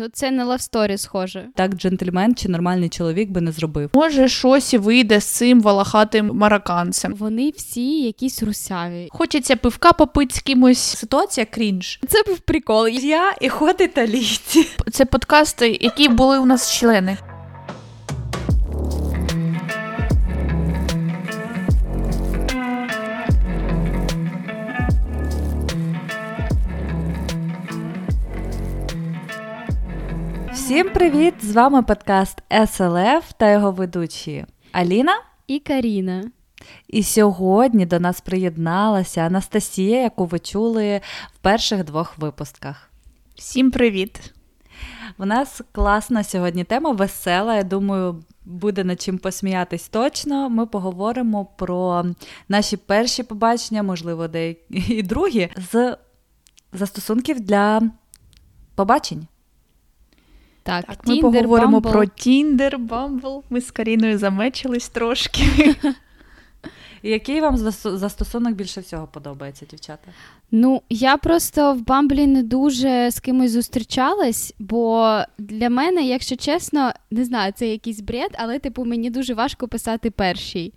Ну, це на лавсторі схоже. Так, джентльмен чи нормальний чоловік би не зробив. Може, щось і вийде з цим волохатим марокканцем. Вони всі якісь русяві. Хочеться пивка попити з кимось. Ситуація крінж. Це був прикол. Я і ходить та літі. Це подкасти, які були у нас члени. Всім привіт! З вами подкаст СЛФ та його ведучі Аліна і Каріна. І сьогодні до нас приєдналася Анастасія, яку ви чули в перших двох випусках. Всім привіт! У нас класна сьогодні тема, весела. Я думаю, буде над чим посміятись точно. Ми поговоримо про наші перші побачення, можливо, деякі і другі, з застосунків для побачень. Так, так Ми Tinder, поговоримо Bumble. про Tinder, Bumble. Ми з Каріною замечились трошки. Який вам застосунок більше всього подобається, дівчата? Ну, я просто в Бамблі не дуже з кимось зустрічалась, бо для мене, якщо чесно, не знаю, це якийсь бред, але типу мені дуже важко писати перший.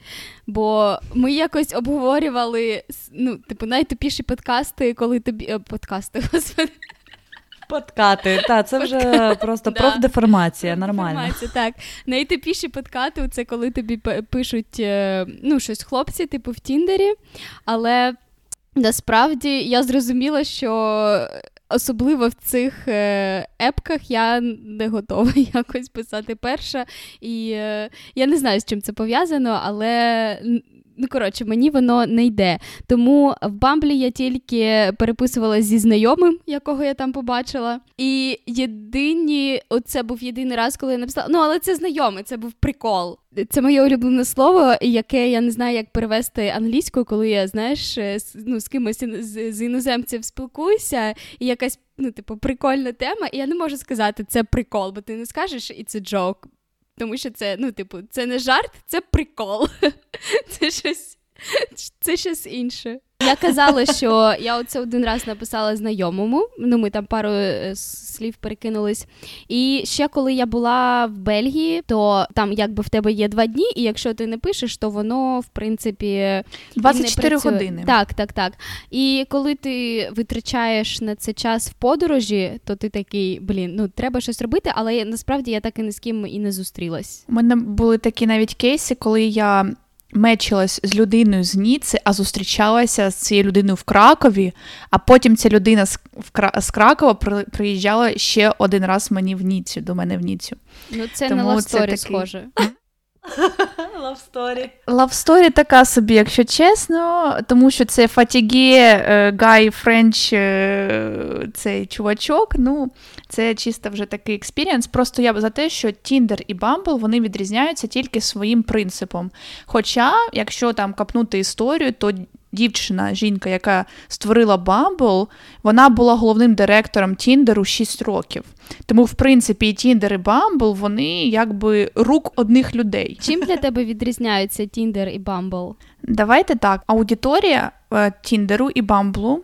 Бо ми якось обговорювали ну, типу, найтупіші подкасти, коли тобі. Подкасти, господи. Подкати, так, це вже просто профдеформація, нормально. Так. Найтипіші подкати це коли тобі пишуть е, ну, щось хлопці, типу в Тіндері. Але насправді я зрозуміла, що. Особливо в цих е, епках я не готова якось писати перша. І е, я не знаю, з чим це пов'язано, але Ну, коротше, мені воно не йде. Тому в Бамблі я тільки переписувалася зі знайомим, якого я там побачила. І єдині, оце був єдиний раз, коли я написала. Ну, але це знайомий, це був прикол. Це моє улюблене слово, яке я не знаю, як перевести англійською, коли я, знаєш, е, ну, з кимось з, з іноземців спілкуюся, і якась ну, типу, прикольна тема, і я не можу сказати, це прикол, бо ти не скажеш і це джок. Тому що це, ну, типу, це не жарт, це прикол. Це щось це щось інше. Я казала, що я оце один раз написала знайомому. Ну, ми там пару е, слів перекинулись. І ще коли я була в Бельгії, то там якби в тебе є два дні, і якщо ти не пишеш, то воно в принципі 24 години. Так, так, так. І коли ти витрачаєш на це час в подорожі, то ти такий, блін, ну треба щось робити, але насправді я так і ні з ким і не зустрілась. У мене були такі навіть кейси, коли я мечилась з людиною з Ніци, а зустрічалася з цією людиною в Кракові, а потім ця людина з, в, з Кракова приїжджала ще один раз мені в Ніцю, до мене в Ніцю. Ну, це Тому на love story схоже. Love story. Love story така собі, якщо чесно, тому що це Фатіге, guy French, цей чувачок. Ну, це чисто вже такий experience. Просто я за те, що Tinder і Bumble вони відрізняються тільки своїм принципом. Хоча, якщо там капнути історію, то дівчина, жінка, яка створила Bumble, вона була головним директором Тіндеру 6 років. Тому, в принципі, і Tinder і Bumble, вони якби рук одних людей. Чим для тебе відрізняються Tinder і Bumble? Давайте так. Аудиторія Тіндеру і Bumble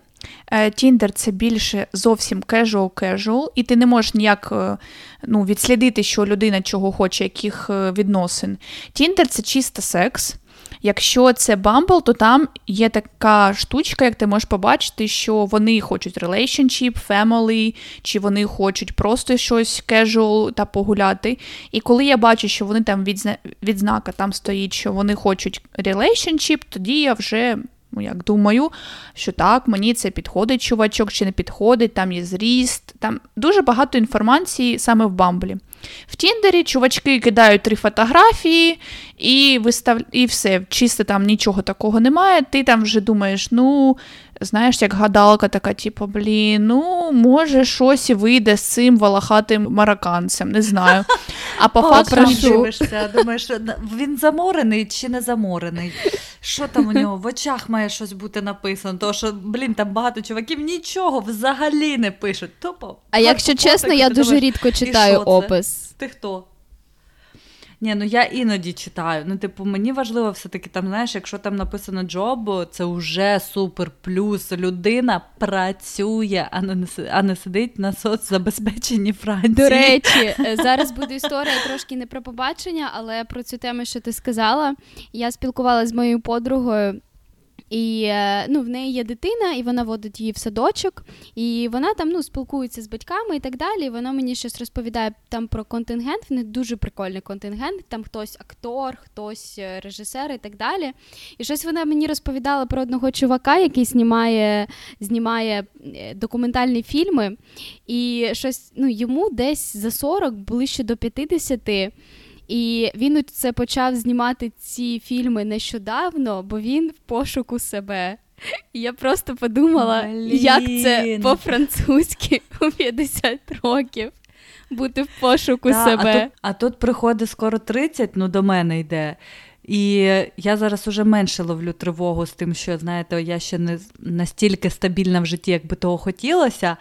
Тіндер це більше зовсім casual-casual, і ти не можеш ніяк е, ну, відслідити, що людина чого хоче, яких е, відносин. Тіндер це чисто секс. Якщо це Bumble, то там є така штучка, як ти можеш побачити, що вони хочуть relationship, family, чи вони хочуть просто щось casual та погуляти. І коли я бачу, що вони там відзна... відзнака там стоїть, що вони хочуть relationship, тоді я вже як думаю, що так, мені це підходить, чувачок чи не підходить, там є зріст, там дуже багато інформації саме в Бамблі. В Тіндері чувачки кидають три фотографії і вистав... і все, чисто там нічого такого немає. Ти там вже думаєш, ну, знаєш, як гадалка така, типу, блін, ну, може, щось і вийде з цим волохатим марокканцем, не знаю. А по факту дивишся, думаєш, він заморений чи не заморений? Що там у нього в очах має щось бути написано? Тому що, блін, там багато чуваків нічого взагалі не пишуть. Тупо. А якщо чесно, я дуже рідко читаю опис. Ти хто? Ні, ну я іноді читаю. Ну, типу, мені важливо все-таки там, знаєш, якщо там написано джоб, це вже супер плюс. Людина працює, а не а не сидить на соцзабезпеченні Франції. До речі, е, зараз буде історія трошки не про побачення, але про цю тему, що ти сказала. Я спілкувалася з моєю подругою. І е, ну, в неї є дитина, і вона водить її в садочок, і вона там ну, спілкується з батьками і так далі. І вона мені щось розповідає там про контингент. В них дуже прикольний контингент. Там хтось актор, хтось е, режисер і так далі. І щось вона мені розповідала про одного чувака, який знімає знімає е, документальні фільми. І щось ну, йому десь за 40, ближче до 50. І він це почав знімати ці фільми нещодавно, бо він в пошуку себе. І я просто подумала, Блін. як це по-французьки у 50 років бути в пошуку да, себе. А тут, а тут приходить скоро 30, ну до мене йде. І я зараз уже менше ловлю тривогу з тим, що знаєте, я ще не настільки стабільна в житті, як би того хотілося.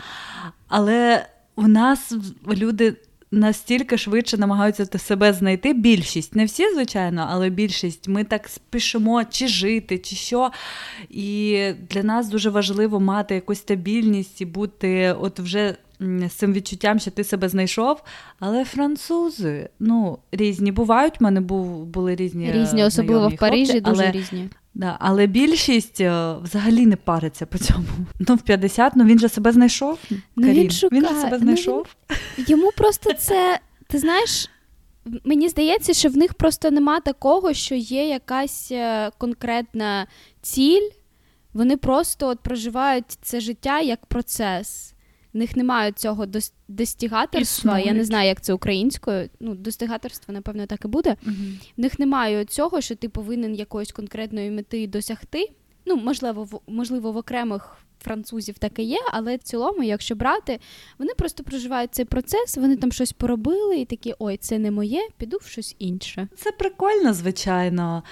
Але у нас люди настільки швидше намагаються себе знайти. Більшість, не всі, звичайно, але більшість. Ми так спішимо чи жити, чи що. І для нас дуже важливо мати якусь стабільність і бути от вже. З цим відчуттям, що ти себе знайшов, але французи ну різні бувають. У мене був були різні різні, особливо в Парижі, хлопці, дуже але, різні. Да, Але більшість е, взагалі не париться по цьому. Ну, в 50, ну він же себе знайшов. Ну, Він шукає. він же себе знайшов. Ну, він... Йому просто це, ти знаєш, мені здається, що в них просто нема такого, що є якась е, конкретна ціль. Вони просто от проживають це життя як процес. В них немає цього достигаторства. Існують. Я не знаю, як це українською. Ну, достигаторство, напевно, так і буде. Угу. В них немає цього, що ти повинен якоїсь конкретної мети досягти. Ну, можливо, в можливо, в окремих французів таке є, але в цілому, якщо брати, вони просто проживають цей процес, вони там щось поробили і такі, ой, це не моє, піду в щось інше. Це прикольно, звичайно.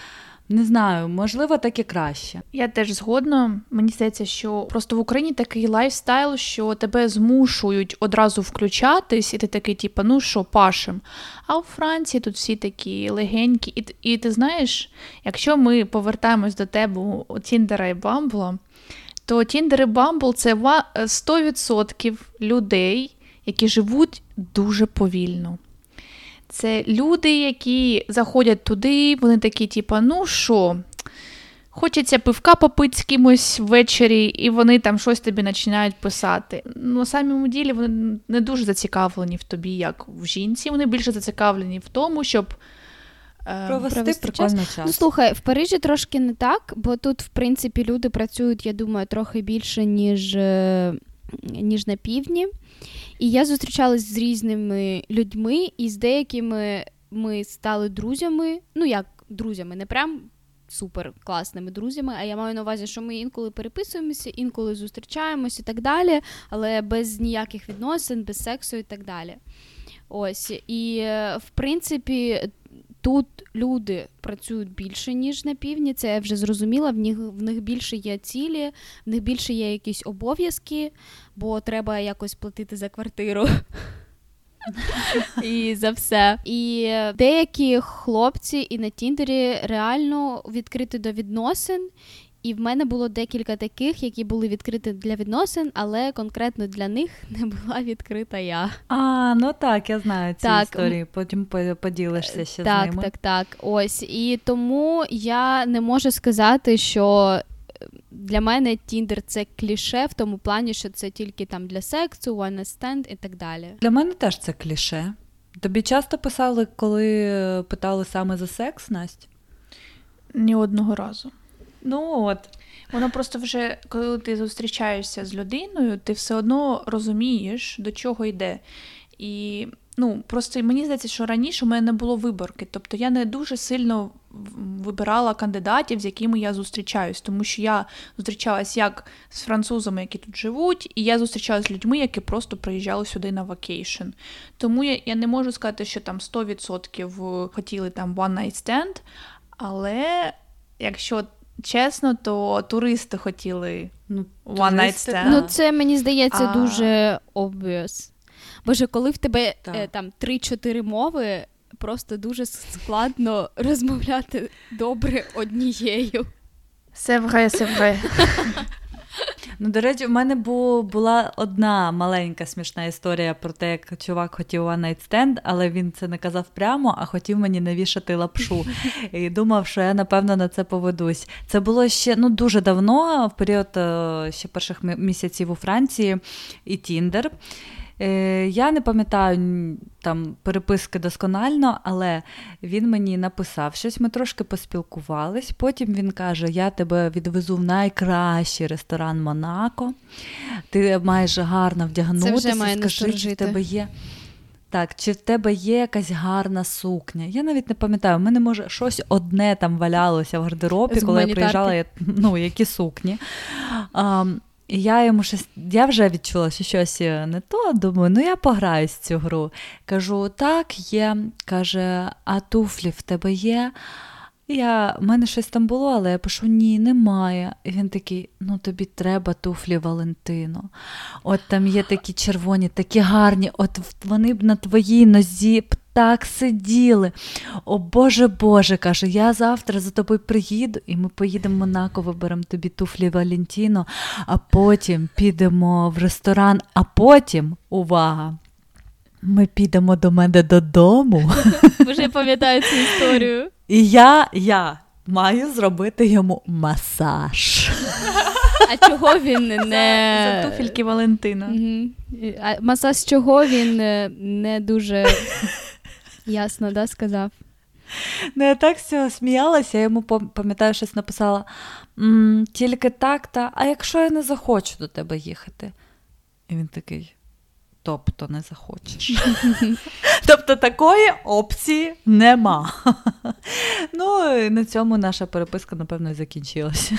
Не знаю, можливо, так і краще. Я теж згодна. Мені здається, що просто в Україні такий lifestyle, що тебе змушують одразу включатись, і ти такий, типу, ну що, пашем. А у Франції тут всі такі легенькі. І і ти знаєш, якщо ми повертаємось до тебе у Тіндера і Бамбла, то Тіндер і Бамбл це 100% людей, які живуть дуже повільно. Це люди, які заходять туди, вони такі, типу, ну що, хочеться пивка попити з кимось ввечері, і вони там щось тобі починають писати. Ну, на самому ділі вони не дуже зацікавлені в тобі, як в жінці. Вони більше зацікавлені в тому, щоб. Е, провести, провести час. час. Ну, слухай, в Парижі трошки не так, бо тут, в принципі, люди працюють, я думаю, трохи більше, ніж е, ніж на півдні. І я зустрічалась з різними людьми, і з деякими ми стали друзями. Ну, як друзями, не прям супер класними друзями. А я маю на увазі, що ми інколи переписуємося, інколи зустрічаємося і так далі, але без ніяких відносин, без сексу і так далі. Ось. І в принципі, Тут люди працюють більше, ніж на півдні, це я вже зрозуміла. В них в них більше є цілі, в них більше є якісь обов'язки, бо треба якось платити за квартиру. І за все. І деякі хлопці і на Тіндері реально відкриті до відносин, і в мене було декілька таких, які були відкриті для відносин, але конкретно для них не була відкрита я. А, ну так, я знаю ці так. історії. Потім поділишся ще так, з ними. Так, так, так. Ось. І тому я не можу сказати, що. Для мене Тіндер це кліше в тому плані, що це тільки там для сексу, one stand і так далі. Для мене теж це кліше. Тобі часто писали, коли питали саме за секс, Настя? Ні одного разу. Ну от. Воно просто вже, коли ти зустрічаєшся з людиною, ти все одно розумієш, до чого йде. І ну, просто мені здається, що раніше у мене не було виборки. Тобто я не дуже сильно вибирала кандидатів, з якими я зустрічаюсь, тому що я зустрічалась як з французами, які тут живуть, і я зустрічалася з людьми, які просто приїжджали сюди на vacation. Тому я, я не можу сказати, що там 100% хотіли там one night stand, але якщо чесно, то туристи хотіли ну, one night stand. Ну, це мені здається а... дуже obvious. Боже, коли в тебе е, там 3-4 мови просто дуже складно розмовляти добре однією. Севре, севре. Ну, до речі, в мене бу, була одна маленька смішна історія про те, як чувак хотів one night stand, але він це не казав прямо, а хотів мені навішати лапшу. І думав, що я напевно на це поведусь. Це було ще ну дуже давно, в період е, ще перших місяців у Франції і Тіндер. Е, я не пам'ятаю там переписки досконально, але він мені написав щось, ми трошки поспілкувались. Потім він каже: Я тебе відвезу в найкращий ресторан Монако. Ти маєш гарно вдягнутися, має скажи, чи в тебе є. Так, чи в тебе є якась гарна сукня? Я навіть не пам'ятаю, в мене може щось одне там валялося в гардеробі, коли я приїжджала, я, ну, які сукні. А, і я йому щось, я вже відчула, що щось не то. Думаю, ну я пограю з цю гру. Кажу, так, є. Каже, а туфлі в тебе є? Я, в мене щось там було, але я пишу: ні, немає. І він такий: ну тобі треба туфлі Валентино. От там є такі червоні, такі гарні, от вони б на твоїй нозі б так сиділи. О Боже Боже, каже, я завтра за тобою приїду, і ми поїдемо в Монако, виберемо тобі туфлі Валентіно, а потім підемо в ресторан, а потім, увага! Ми підемо до мене додому. Вже пам'ятаю цю історію. І я, я маю зробити йому масаж. А чого він не. За туфельки Валентина. Угу. А масаж чого він не дуже ясно да, сказав? Ну, я так всього сміялася, я йому пам'ятаю, щось написала: тільки так, та а якщо я не захочу до тебе їхати? І він такий. Тобто не захочеш. Тобто такої опції нема. Ну, і на цьому наша переписка, напевно, і закінчилася.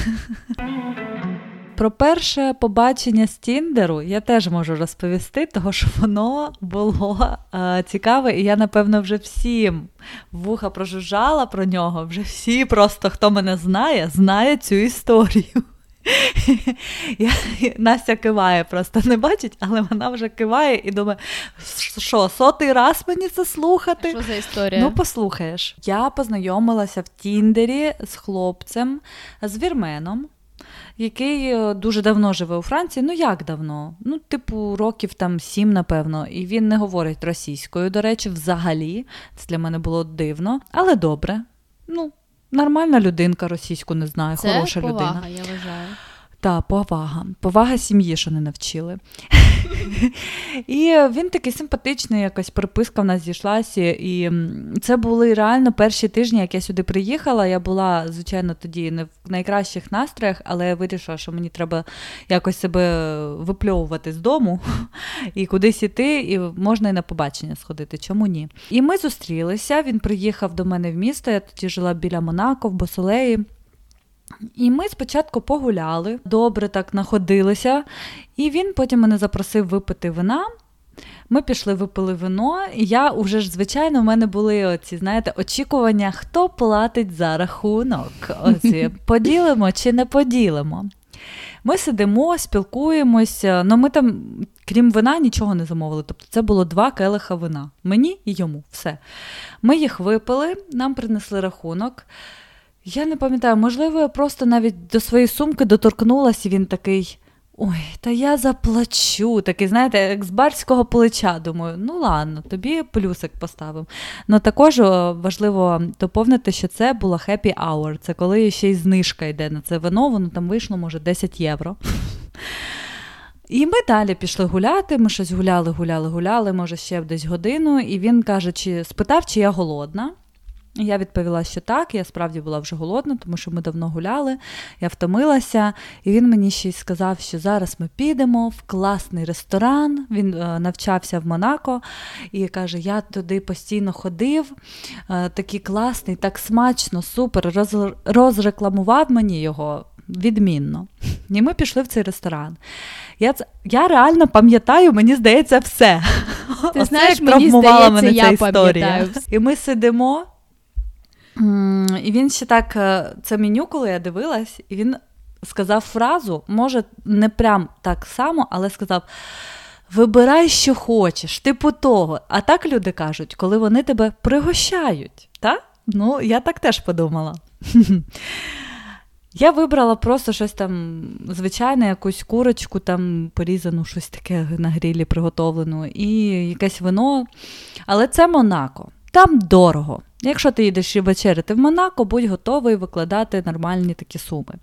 Про перше побачення з Тіндеру я теж можу розповісти, тому що воно було е, цікаве, і я, напевно, вже всім вуха прожужжала про нього. Вже всі, просто хто мене знає, знає цю історію. Я, Настя киває, просто не бачить, але вона вже киває і думає, що сотий раз мені це слухати? Що за історія? Ну, послухаєш. Я познайомилася в Тіндері з хлопцем, з вірменом. Який е, дуже давно живе у Франції, ну як давно? Ну, типу, років там сім, напевно, і він не говорить російською, до речі, взагалі. Це для мене було дивно, але добре. Ну, Нормальна людинка російську не знає, Це хороша повага, людина. я вважаю. Так, повага. Повага сім'ї, що не навчили. І він такий симпатичний, якась приписка в нас зійшлася. І це були реально перші тижні, як я сюди приїхала. Я була, звичайно, тоді не в найкращих настроях, але я вирішила, що мені треба якось себе випльовувати з дому і кудись іти, і можна і на побачення сходити. Чому ні? І ми зустрілися. Він приїхав до мене в місто. Я тоді жила біля Монако, в Босолеї. І ми спочатку погуляли, добре так находилися, і він потім мене запросив випити вина. Ми пішли, випили вино, і я вже ж, звичайно, в мене були оці, знаєте, очікування, хто платить за рахунок. Оці, Поділимо чи не поділимо. Ми сидимо, спілкуємося, але ми там, крім вина, нічого не замовили. Тобто це було два келиха вина. Мені і йому. Все. Ми їх випили, нам принесли рахунок. Я не пам'ятаю, можливо, я просто навіть до своєї сумки доторкнулася, і він такий. Ой, та я заплачу. Такий, знаєте, як з барського плеча. Думаю, ну ладно, тобі плюсик поставимо. Ну також важливо доповнити, що це була happy hour. Це коли ще й знижка йде на це вино, воно там вийшло, може, 10 євро. І ми далі пішли гуляти. Ми щось гуляли, гуляли, гуляли, може, ще десь годину. І він каже, чи спитав, чи я голодна. Я відповіла, що так, я справді була вже голодна, тому що ми давно гуляли, я втомилася, і він мені ще й сказав, що зараз ми підемо в класний ресторан. Він е, навчався в Монако і каже: Я туди постійно ходив, е, такий класний, так смачно, супер. Роз, розрекламував мені його відмінно. І ми пішли в цей ресторан. Я я реально пам'ятаю, мені здається, все. Ти Оце знаєш, мені здається, мене я ця історія. Пам'ятаю. І ми сидимо. І він ще так, е, це меню, коли я дивилась, і він сказав фразу, може, не прям так само, але сказав: Вибирай, що хочеш, типу того. А так люди кажуть, коли вони тебе пригощають. Та? Ну, я так теж подумала. Я вибрала просто щось там звичайне, якусь курочку там порізану, щось таке на грілі приготовлену, і якесь вино. Але це Монако. Там дорого. Якщо ти їдеш вечеряти в Монако, будь готовий викладати нормальні такі суми.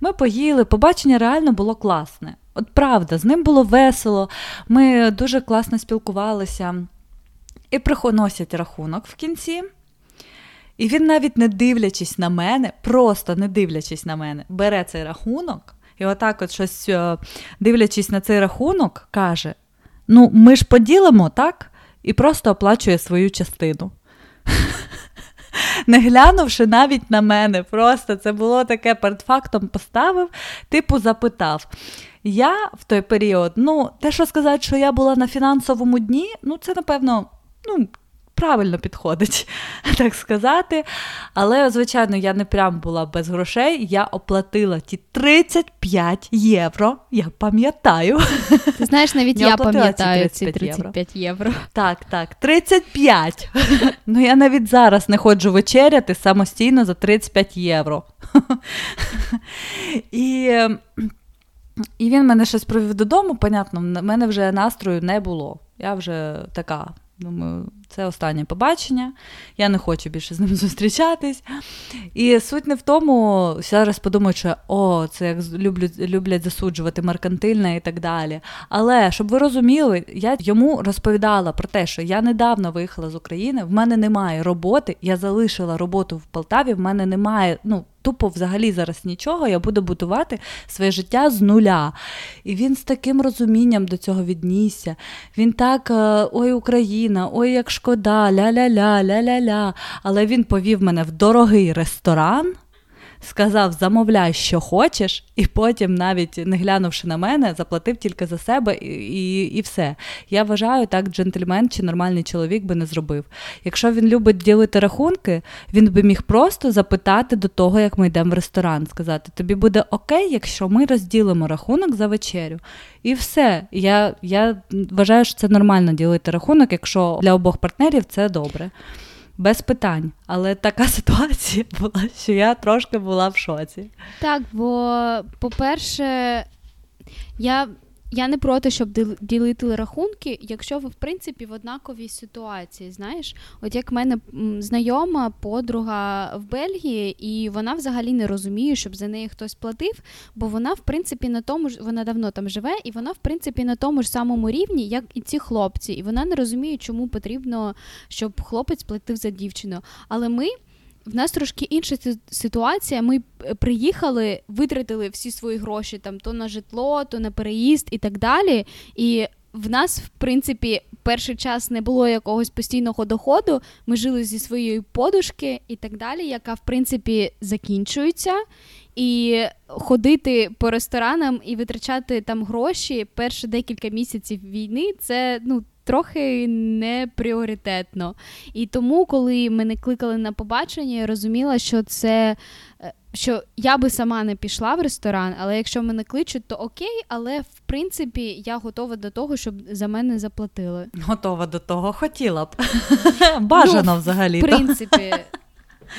Ми поїли, побачення реально було класне. От правда, з ним було весело, ми дуже класно спілкувалися і приносять рахунок в кінці. І він, навіть не дивлячись на мене, просто не дивлячись на мене, бере цей рахунок і отак, от щось е, дивлячись на цей рахунок, каже: Ну, ми ж поділимо, так? І просто оплачує свою частину. Не глянувши навіть на мене, просто це було таке перед фактом поставив, типу запитав. Я в той період, ну, те, що сказати, що я була на фінансовому дні, ну, це, напевно, ну, правильно підходить, так сказати. Але, звичайно, я не прям була без грошей. Я оплатила ті 35 євро. Я пам'ятаю. Ти знаєш, навіть я, я пам'ятаю ці 35 євро. євро. Так, так, 35. Ну, я навіть зараз не ходжу вечеряти самостійно за 35 євро. І. І він мене щось провів додому, понятно, в мене вже настрою не було. Я вже така Думаю, це останнє побачення, я не хочу більше з ним зустрічатись. І суть не в тому, зараз подумають, що о, це як люблять, люблять засуджувати меркантильне і так далі. Але щоб ви розуміли, я йому розповідала про те, що я недавно виїхала з України, в мене немає роботи, я залишила роботу в Полтаві, в мене немає. ну, тупо взагалі зараз нічого, я буду будувати своє життя з нуля. І він з таким розумінням до цього віднісся. Він так, е, ой, Україна, ой, як шкода, ля-ля-ля, ля-ля-ля. Але він повів мене в дорогий ресторан сказав, замовляй, що хочеш, і потім, навіть не глянувши на мене, заплатив тільки за себе і, і, і все. Я вважаю, так джентльмен чи нормальний чоловік би не зробив. Якщо він любить ділити рахунки, він би міг просто запитати до того, як ми йдемо в ресторан, сказати: тобі буде окей, якщо ми розділимо рахунок за вечерю. І все. Я, Я вважаю, що це нормально ділити рахунок, якщо для обох партнерів це добре без питань. Але така ситуація була, що я трошки була в шоці. Так, бо, по-перше, я я не проти, щоб ділити рахунки, якщо ви в принципі в однаковій ситуації. Знаєш, от як в мене знайома подруга в Бельгії, і вона взагалі не розуміє, щоб за неї хтось платив, бо вона, в принципі, на тому ж вона давно там живе, і вона, в принципі, на тому ж самому рівні, як і ці хлопці. І вона не розуміє, чому потрібно, щоб хлопець платив за дівчину. Але ми в нас трошки інша ситуація. Ми е, приїхали, витратили всі свої гроші там то на житло, то на переїзд і так далі. І в нас, в принципі, перший час не було якогось постійного доходу. Ми жили зі своєї подушки і так далі, яка в принципі закінчується. І ходити по ресторанам і витрачати там гроші перші декілька місяців війни це ну трохи не пріоритетно. І тому, коли мене кликали на побачення, я розуміла, що це. Е, що я би сама не пішла в ресторан, але якщо мене кличуть, то окей, але в принципі я готова до того, щоб за мене заплатили. Готова до того, хотіла б. Бажано ну, взагалі. В принципі,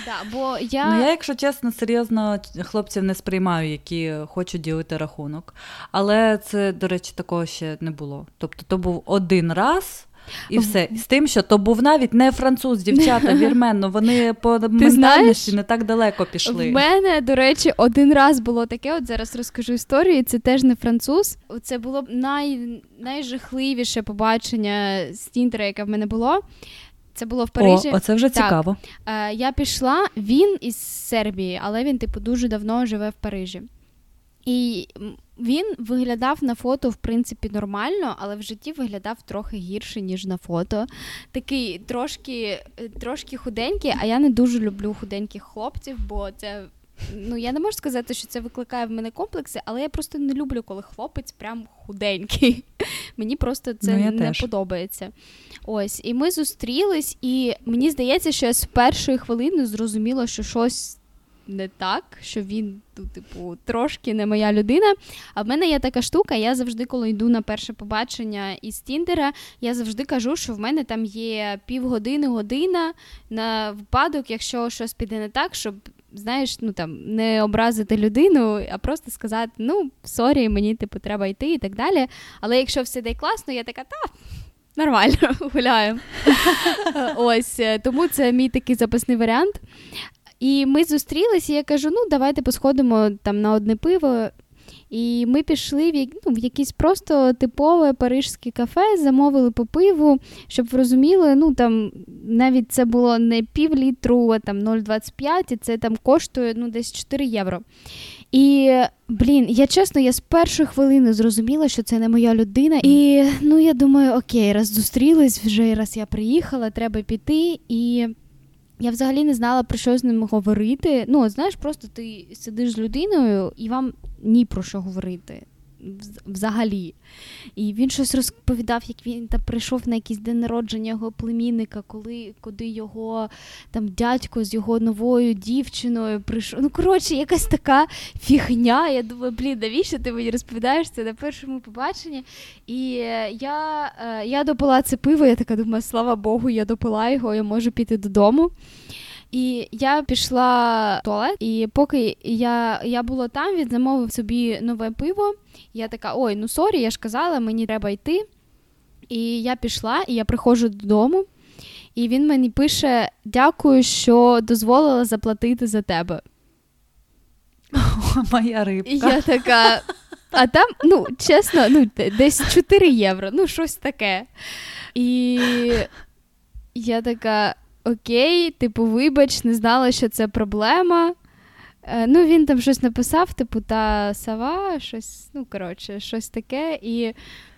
Да, бо я... Ну, я, якщо чесно, серйозно хлопців не сприймаю, які хочуть ділити рахунок. Але це, до речі, такого ще не було. Тобто, то був один раз. І все. З тим, що то був навіть не француз, дівчата, вірмен, ну вони по Ти ментальності не так далеко пішли. В мене, до речі, один раз було таке, от зараз розкажу історію, це теж не француз. Це було б най... найжахливіше побачення з Тіндера, яке в мене було. Це було в Парижі. О, Оце вже так. цікаво. Е, Я пішла, він із Сербії, але він, типу, дуже давно живе в Парижі. І він виглядав на фото, в принципі, нормально, але в житті виглядав трохи гірше, ніж на фото. Такий трошки трошки худенький, а я не дуже люблю худеньких хлопців, бо це. Ну, я не можу сказати, що це викликає в мене комплекси, але я просто не люблю, коли хлопець прям худенький. Мені просто це ну, не теж. подобається. Ось, і ми зустрілись, і мені здається, що я з першої хвилини зрозуміла, що щось не так, що він, ну, типу, трошки не моя людина. А в мене є така штука, я завжди, коли йду на перше побачення із Тіндера, я завжди кажу, що в мене там є півгодини, година на випадок, якщо щось піде не так, щоб. Знаєш, ну там не образити людину, а просто сказати: ну, sorry, мені типу треба йти і так далі. Але якщо все йде класно, я така, та нормально, гуляємо. Ось е, тому це мій такий запасний варіант. І ми зустрілися, і я кажу: ну, давайте посходимо там на одне пиво. І ми пішли в ну, в якесь просто типове парижське кафе, замовили по пиву, щоб ви розуміли, ну там навіть це було не пів літру, а там 0,25, і це там коштує ну, десь 4 євро. І блін, я чесно, я з першої хвилини зрозуміла, що це не моя людина. І ну я думаю, окей, раз зустрілись вже раз я приїхала, треба піти. І я взагалі не знала про що з ним говорити. Ну, знаєш, просто ти сидиш з людиною і вам ні про що говорити взагалі. І він щось розповідав, як він там прийшов на якийсь день народження його племінника, коли куди його там дядько з його новою дівчиною прийшов. Ну, коротше, якась така фігня. Я думаю, блін, навіщо ти мені розповідаєш це на першому побаченні? І я е, я допила це пиво, я така думаю, слава Богу, я допила його, я можу піти додому. І я пішла в туалет, і поки я я була там, він замовив собі нове пиво. Я така: ой, ну sorry, я ж казала, мені треба йти. І я пішла, і я приходжу додому, і він мені пише: Дякую, що дозволила заплатити за тебе. Моя рибка. І я така. А там, ну, чесно, ну, десь 4 євро, ну, щось таке. І я така окей, типу, вибач, не знала, що це проблема. Е, ну, Він там щось написав, типу, та сава, щось, ну, коротше, щось таке. і...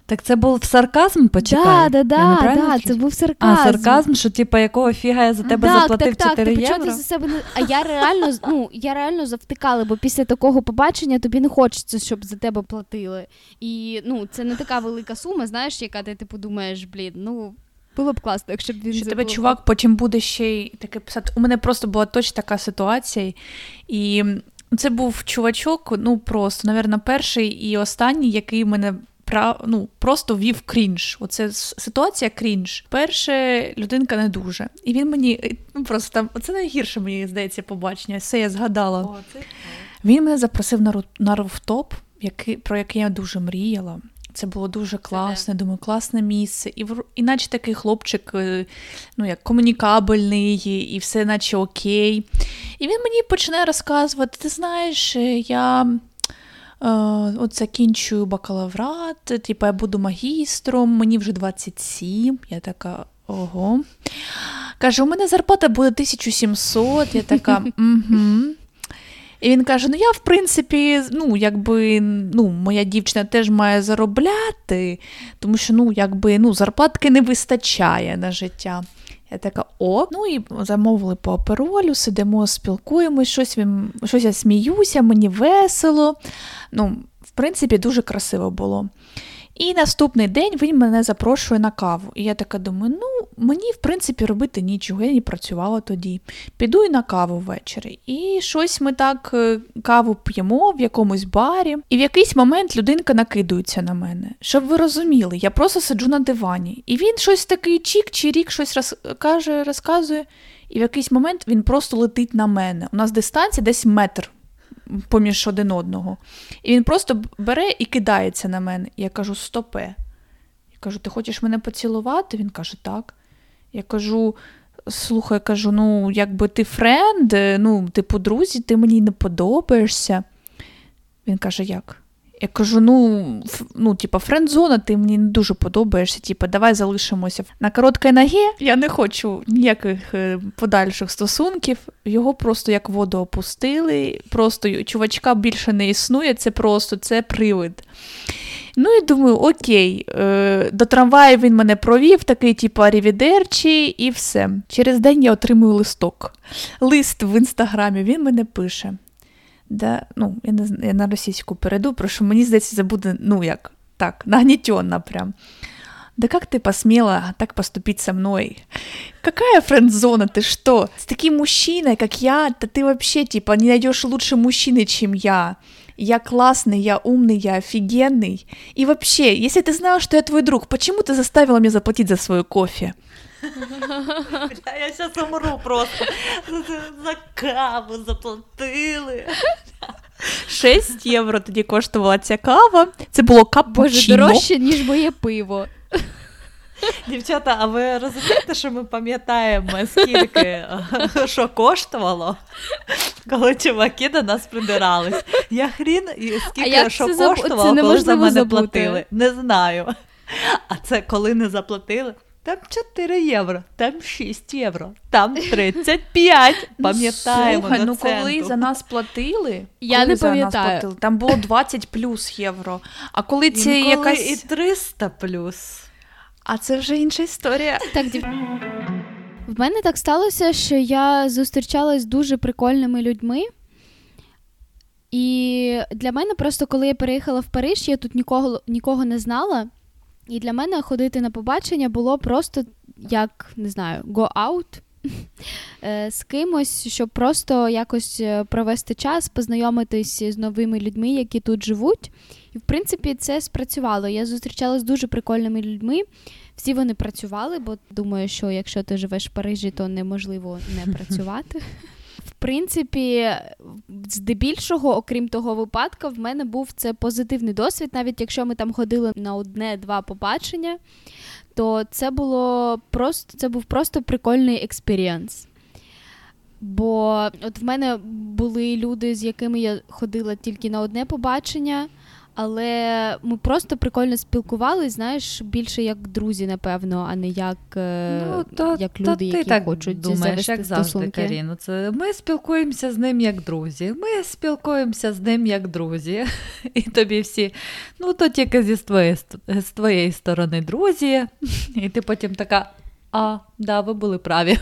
Так це був сарказм, почекай? Да, да, да, да, це був сарказм. А, сарказм, що типу, якого фіга я за тебе так, заплатив так, 4 так, євро? Ти за себе не... А я реально ну, я реально завтикала, бо після такого побачення тобі не хочеться, щоб за тебе платили. І ну, це не така велика сума, знаєш, яка ти типу думаєш, блін, ну було б класно, якщо б він Що тебе чувак потім буде ще й таке писати. У мене просто була точно така ситуація, і це був чувачок, ну просто, навірно, перший і останній, який мене ну, Просто вів крінж. Оце ситуація крінж. Перше, людинка не дуже. І він мені ну просто там, оце найгірше, мені здається, побачення. Все я згадала. О, це... Він мене запросив на на руфтоп, який, про який я дуже мріяла. Це було дуже класно, думаю, класне місце. І і наче такий хлопчик, е, ну як комунікабельний, і все наче окей. І він мені починає розказувати: ти знаєш, е, я е, от закінчую бакалаврат, типу я буду магістром, мені вже 27. Я така, ого. Каже, у мене зарплата буде 1700. Я така, угу. І він каже: Ну, я, в принципі, ну, якби ну, моя дівчина теж має заробляти, тому що ну, якби, ну, зарплатки не вистачає на життя. Я така, о, ну і замовили по аперолю, сидимо, спілкуємось, щось він, щось я сміюся, мені весело. Ну, В принципі, дуже красиво було. І наступний день він мене запрошує на каву. І я така думаю, ну, мені, в принципі, робити нічого, я не працювала тоді. Піду і на каву ввечері. І щось ми так е, каву п'ємо в якомусь барі. І в якийсь момент людинка накидується на мене. Щоб ви розуміли, я просто сиджу на дивані. І він щось такий чік чи рік щось роз... каже, розказує. І в якийсь момент він просто летить на мене. У нас дистанція десь метр поміж один одного. І він просто бере і кидається на мене. я кажу, стопе. Я кажу, ти хочеш мене поцілувати? Він каже, так. Я кажу, слухай, кажу, ну, якби ти френд, ну, типу, друзі, ти мені не подобаєшся. Він каже, як? Я кажу: ну, ну, типа, френдзона, ти мені не дуже подобаєшся. Типа, давай залишимося на короткій ногі. Я не хочу ніяких е, подальших стосунків. Його просто як воду опустили. Просто чувачка більше не існує, це просто це привид. Ну і думаю, окей, е, до трамваю він мене провів, такий, типу, арівідерчі, і все. Через день я отримую листок. Лист в інстаграмі він мене пише. Да, ну, Я не я на російську перейду, про що мені здається, це буде, ну як, так, нагнетенно прям. Да как ты посмела так поступить со мной? Какая френд-зона, ты что? С таким мужчиной, как я, да ты вообще, типа, не найдешь лучше мужчины, чем я. Я классный, я умный, я офигенный. И вообще, если ты знала, что я твой друг, почему ты заставила меня заплатить за свой кофе? Я сейчас умру просто. За каву заплатили. 6 євро тоді коштувала ця кава. Це було капучино. Боже, дорожче, ніж моє пиво. Дівчата, а ви розумієте, що ми пам'ятаємо, скільки що коштувало, коли чуваки до нас придирались? Я хрін, і скільки що коштувало, коли за мене забути. платили? Не знаю. А це коли не заплатили? Там 4 євро, там 6 євро, там 35. Пам'ятаємо. Слухай, ну коли за нас платили, Я коли не за нас пам'ятаю. платили, там було 20 плюс євро. А коли це Інколи якась. і 300 плюс. А це вже інша історія. Так, дів... В мене так сталося, що я зустрічалась з дуже прикольними людьми. І для мене просто, коли я переїхала в Париж, я тут нікого, нікого не знала. І для мене ходити на побачення було просто як, не знаю, go out е, з кимось, щоб просто якось е, провести час, познайомитись з новими людьми, які тут живуть. І, в принципі, це спрацювало. Я зустрічалася з дуже прикольними людьми. Всі вони працювали, бо думаю, що якщо ти живеш в Парижі, то неможливо не працювати. В принципі, здебільшого, окрім того випадку, в мене був це позитивний досвід, навіть якщо ми там ходили на одне-два побачення, то це було просто це був просто прикольний experience. Бо от в мене були люди, з якими я ходила тільки на одне побачення, але ми просто прикольно спілкувалися, знаєш, більше як друзі, напевно, а не як, е, Ну, то, як то люди, ти які так хочуть думаєш, завести як завжди, стосунки. Каріну. Це ми спілкуємося з ним як друзі. Ми спілкуємося з ним як друзі. І тобі всі, ну то тільки зі твоєї, з твоєї сторони друзі. І ти потім така. А, да, ви були праві.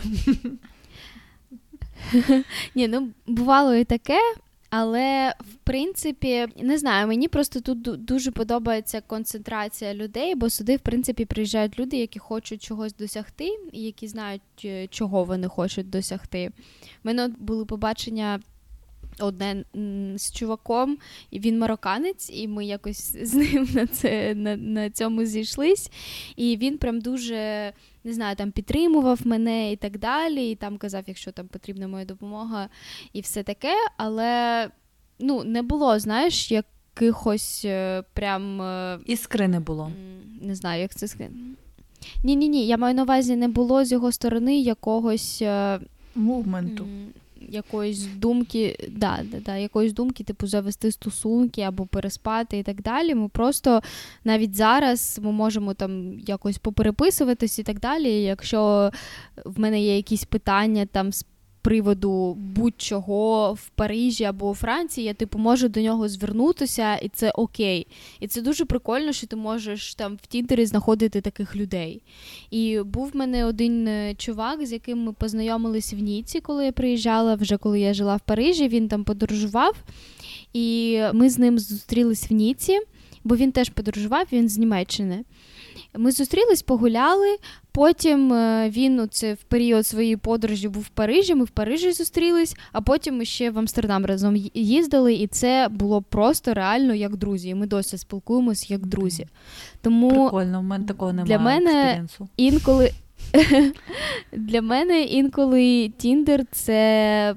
Ні, ну бувало і таке, але в принципі, не знаю, мені просто тут дуже подобається концентрація людей, бо сюди, в принципі, приїжджають люди, які хочуть чогось досягти, і які знають, е, чого вони хочуть досягти. У мене були побачення. Одне з чуваком, і він марокканець, і ми якось з ним на це на, на цьому зійшлись. І він прям дуже не знаю, там підтримував мене і так далі. І там казав, якщо там потрібна моя допомога, і все таке. Але ну, не було, знаєш, якихось е, прям е, Іскри не було. не знаю, як це сказати. Ні, ні, ні. Я маю на увазі, не було з його сторони якогось. е, Мувменту. Якоїсь думки, да, да, да, якоїсь думки, типу, завести стосунки або переспати і так далі. Ми просто навіть зараз ми можемо там якось попереписуватись і так далі. Якщо в мене є якісь питання там з приводу будь-чого в Парижі або у Франції, я типу можу до нього звернутися, і це окей. І це дуже прикольно, що ти можеш там в Тіндері знаходити таких людей. І був в мене один е, чувак, з яким ми познайомились в Ніці, коли я приїжджала, вже коли я жила в Парижі. Він там подорожував, і ми з ним зустрілись в Ніці, бо він теж подорожував, він з Німеччини. Ми зустрілись, погуляли. Потім е, він оце в період своєї подорожі був в Парижі. Ми в Парижі зустрілись, а потім ми ще в Амстердам разом їздили, і це було просто реально як друзі. І ми досі спілкуємось як друзі. Тому Прикольно, в мене такого немає. для мене- інколи для мене інколи Тіндер це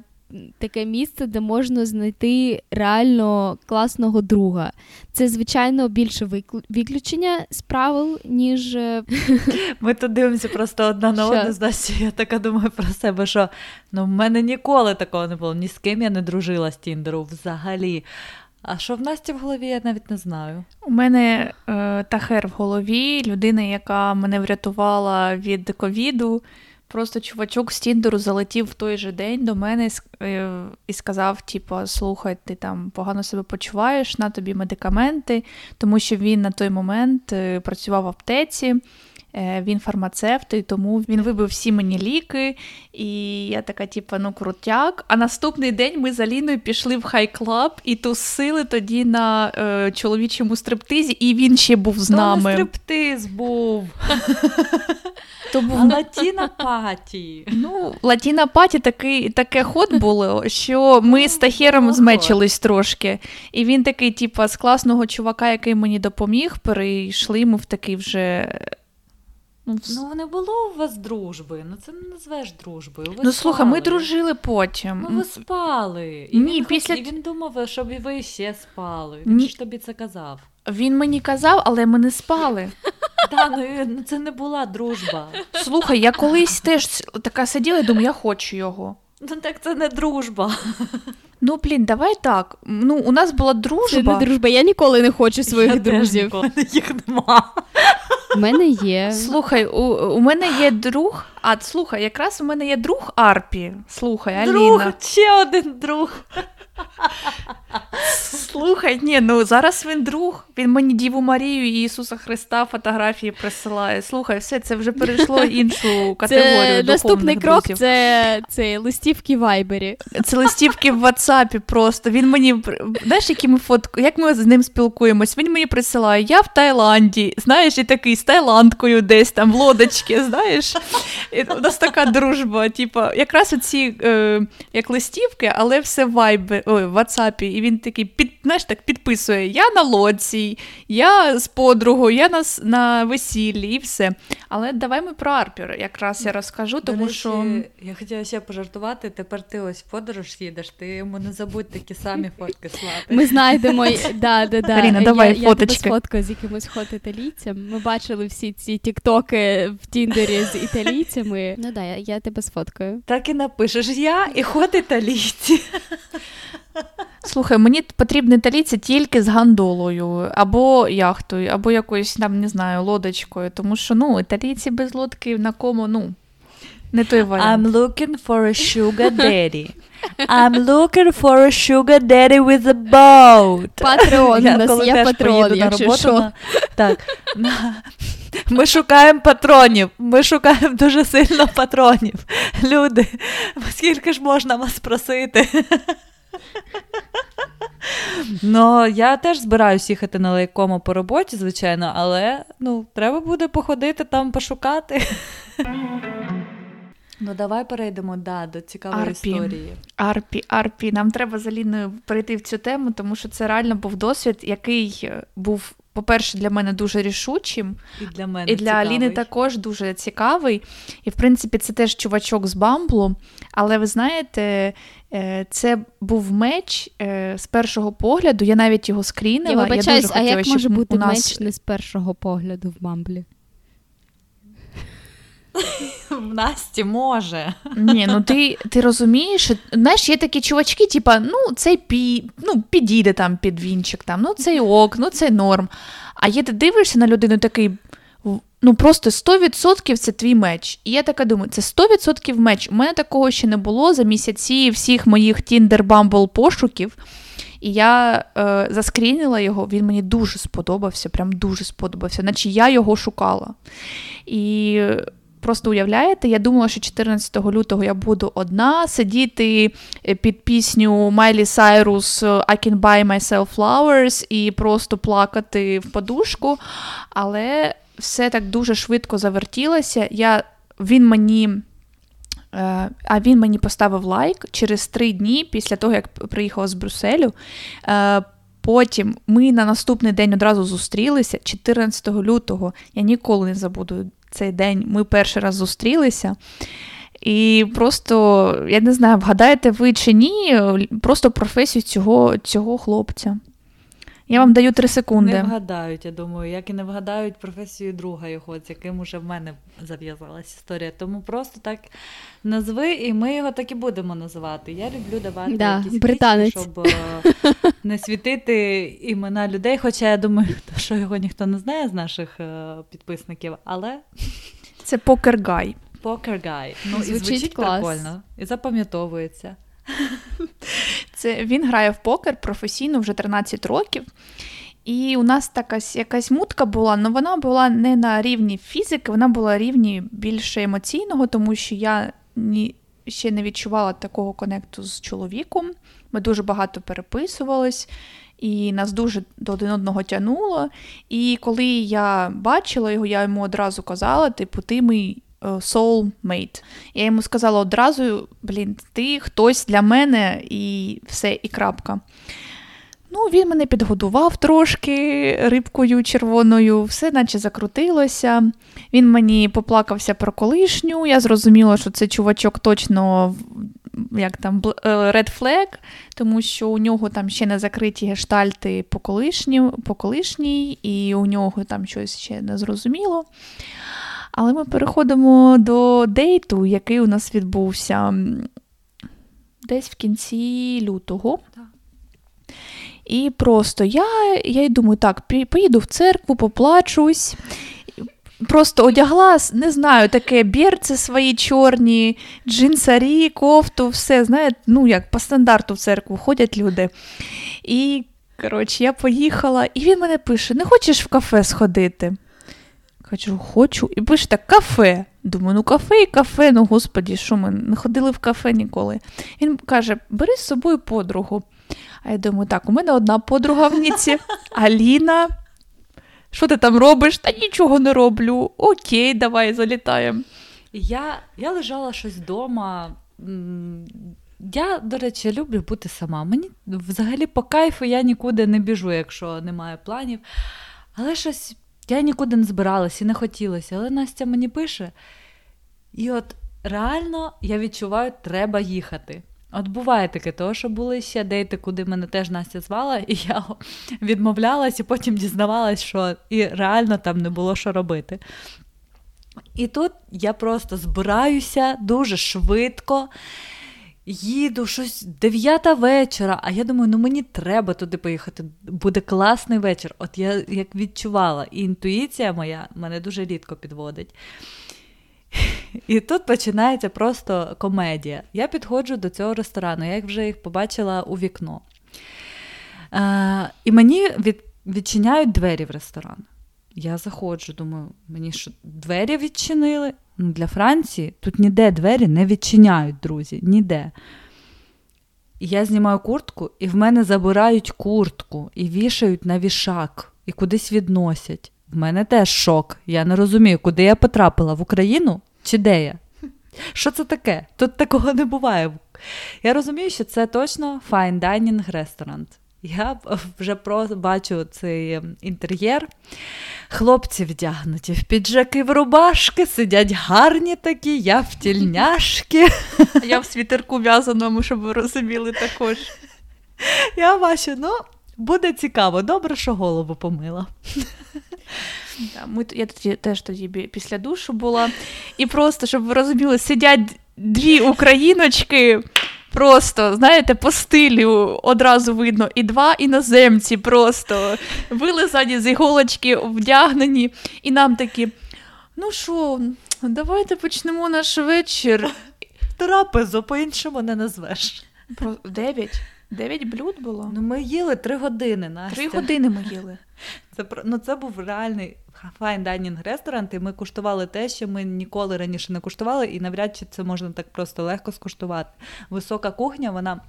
таке місце, де можна знайти реально класного друга. Це, звичайно, більше виключення з правил, ніж е, Ми тут дивимося просто одна на одну, значить, я така думаю про себе, що ну, в мене ніколи такого не було. Ні з ким я не дружила з Тіндеру взагалі. А що в Насті в голові, я навіть не знаю. У мене е, тахер в голові, людина, яка мене врятувала від ковіду. Просто чувачок з Тіндеру залетів в той же день до мене е, і сказав: типу, слухай, ти там погано себе почуваєш, на тобі медикаменти, тому що він на той момент е, працював в аптеці. Е, він фармацевт, і тому він вибив всі мені ліки. І я така, типу, ну крутяк. А наступний день ми з Аліною пішли в хай-клаб і тусили тоді на е, чоловічому стриптизі, і він ще був з То нами. не стриптиз був. То був латіна паті. Ну, Латіна Паті такий, таке ход було, що ми з Тахером змечились трошки. І він такий, типа, з класного чувака, який мені допоміг, перейшли ми в такий вже. Ну, вс- Ну, не було у вас дружби. Ну це не назвеш дружбою. Ви ну слухай, ми дружили потім. Ну, ви спали. І Ні, він, після- і він думав, щоб і ви ще спали. Він Ні. ж тобі це казав. Він мені казав, але ми не спали. Та, ну, ну це не була дружба. Слухай, я колись теж така сиділа і думаю, я хочу його. Ну так це не дружба. Ну, блін, давай так. Ну, у нас була Це дружба. не дружба. Я ніколи не хочу своїх Я теж друзів. ніколи Їх нема. У мене є. Слухай, у, у мене є друг. А слухай, якраз у мене є друг Арпі. Слухай, Друг, Аліна. ще один друг. Слухай, ні, ну зараз він друг. Він мені Діву Марію і Ісуса Христа фотографії присилає. Слухай, все це вже перейшло іншу категорію. Це наступний крок друзів. це, це листівки в Вайбері. Це листівки в WhatsApp просто. Він мені знаєш, які ми фотку, як ми з ним спілкуємось. Він мені присилає, я в Таїланді, знаєш, і такий з Таїландкою десь там в лодочці, знаєш. І у нас така дружба. Типа, якраз оці е, як листівки, але все в Viber, ой, в WhatsApp. І він такий під, знаєш, так підписує: Я на лодці, я з подругою, я на, на весіллі і все. Але давай ми про Арпір якраз я розкажу, тому речі, що. я хотіла ще пожартувати. Тепер ти ось в подорож їдеш, ти йому не забудь такі самі фотки слати. Ми знайдемо. Да, да, да. Каріна, я, давай я тебе сфоткаю з якимось хот-італійцем. Ми бачили всі ці тіктоки в Тіндері з італійцями. Ну да, я, я тебе сфоткаю. Так і напишеш я і ход італійці. Слухай, мені потрібні італійці тільки з гандолою, або яхтою, або якоюсь там, не знаю, лодочкою. Тому що ну, італійці без лодки на кому, ну, не той варіант. I'm looking for a sugar daddy. I'm looking for a sugar daddy with a boat. Патреон, у нас є патрон, на роботу, що. на- Так. на- Ми шукаємо патронів. Ми шукаємо дуже сильно патронів. Люди, скільки ж можна вас просити? Ну, я теж збираюсь їхати на лайкому по роботі, звичайно, але ну, треба буде походити там, пошукати. Ну, давай перейдемо да, до цікавої Арпі. історії. Арпі, Арпі, нам треба з Аліною перейти в цю тему, тому що це реально був досвід, який е, був, по-перше, для мене дуже рішучим, І для мене і для цікавий. Аліни також дуже цікавий. І, в принципі, це теж чувачок з Бамблу. Але ви знаєте, е, це був меч е, з першого погляду. Я навіть його скрінила. Я вибачаюсь, дуже а хотіла, як може бути нас... меч не з першого погляду в Бамблі? В Насті може. Ні, ну ти, ти розумієш, знаєш, є такі чувачки, типа, ну, цей пі, ну, підійде там під вінчик, там, ну, цей ок, ну, цей норм. А є ти дивишся на людину такий, ну, просто 100% це твій меч. І я така думаю, це 100% меч. У мене такого ще не було за місяці всіх моїх Tinder Bumble пошуків. І я е, заскрінила його, він мені дуже сподобався, прям дуже сподобався, наче я його шукала. І просто уявляєте, я думала, що 14 лютого я буду одна сидіти е, під пісню Майлі Сайрус I can buy myself flowers і просто плакати в подушку. Але все так дуже швидко завертілося. Я, він мені. Е, А він мені поставив лайк через три дні після того, як приїхала з Брюсселю. Е, Потім ми на наступний день одразу зустрілися 14 лютого. Я ніколи не забуду цей день. Ми перший раз зустрілися. І просто, я не знаю, вгадаєте ви чи ні, просто професію цього, цього хлопця. Я вам даю три секунди. Не вгадають, я думаю, як і не вгадають професію друга його, з яким уже в мене зав'язалась історія. Тому просто так назви, і ми його так і будемо називати. Я люблю давати Да, якісь британець. клички, щоб е, не світити імена людей. Хоча я думаю, що його ніхто не знає з наших е, підписників, але Це покер гай. Poker Guy. Ну, і Звучить звучить клас. прикольно, і запам'ятовується. Це він грає в покер професійно вже 13 років. І у нас така якась мутка була, але вона була не на рівні фізики, вона була рівні більше емоційного, тому що я ні, ще не відчувала такого конекту з чоловіком. Ми дуже багато переписувались, і нас дуже до один одного тянуло. І коли я бачила його, я йому одразу казала: типу, ти мій soulmate. Я йому сказала одразу: блін, ти хтось для мене, і все, і крапка. Ну, він мене підгодував трошки рибкою червоною, все наче закрутилося. Він мені поплакався про колишню. Я зрозуміла, що це чувачок точно як там е, Red Flag, тому що у нього там ще не закриті гештальти по колишній, по колишній, і у нього там щось ще не зрозуміло. Але ми переходимо до дейту, який у нас відбувся десь в кінці лютого. І просто я я й думаю, так, поїду в церкву, поплачусь. Просто одягла, не знаю, таке бірці свої чорні, джинсарі, кофту, все, знаєте, ну як по стандарту в церкву ходять люди. І, коротше, я поїхала, і він мене пише: не хочеш в кафе сходити? Кажу, хочу. І пише так, кафе. Думаю, ну кафе і кафе, ну господі, що ми не ходили в кафе ніколи. Він каже: бери з собою подругу. А я думаю, так, у мене одна подруга в Ніці, Аліна. Що ти там робиш? Та нічого не роблю. Окей, давай залітаємо. Я я лежала щось вдома. Я, до речі, люблю бути сама. Мені взагалі по кайфу я нікуди не біжу, якщо немає планів. Але щось я нікуди не збиралася і не хотілося. Але Настя мені пише. І от реально я відчуваю, треба їхати. От буває таке, того, що були ще дейти, куди мене теж Настя звала, і я відмовлялась, і потім дізнавалась, що і реально там не було що робити. І тут я просто збираюся дуже швидко, їду щось дев'ята вечора, а я думаю, ну мені треба туди поїхати. Буде класний вечір. От я як відчувала, і інтуїція моя мене дуже рідко підводить. І тут починається просто комедія. Я підходжу до цього ресторану, я вже їх побачила у вікно. Е, І мені від, відчиняють двері в ресторан. Я заходжу, думаю, мені що двері відчинили? Ну, Для Франції тут ніде двері не відчиняють, друзі, ніде. Я знімаю куртку, і в мене забирають куртку і вішають на вішак, і кудись відносять. В мене теж шок. Я не розумію, куди я потрапила в Україну чи де я? Що це таке? Тут такого не буває. Я розумію, що це точно fine dining ресторан. Я вже бачу цей ем, інтер'єр. Хлопці вдягнуті в піджаки в рубашки, сидять гарні такі, я в тільняшки. Я в світерку в'язаному, щоб ви розуміли також. Я бачу, ну, буде цікаво, добре, що голову помила. Ми, Я тоді теж тоді після душу була. І просто, щоб ви розуміли, сидять дві україночки. Просто, знаєте, по стилю одразу видно, і два іноземці просто вилизані з іголочки, вдягнені, і нам такі. Ну що, давайте почнемо наш вечір. Трапезу по-іншому не назвеш. Про дев'ять. Дев'ять блюд було? Ну, ми їли три години. Настя. Три години ми їли. Це ну, це був реальний файн дайнінг ресторан, і ми куштували те, що ми ніколи раніше не куштували, і навряд чи це можна так просто легко скуштувати. Висока кухня, вона.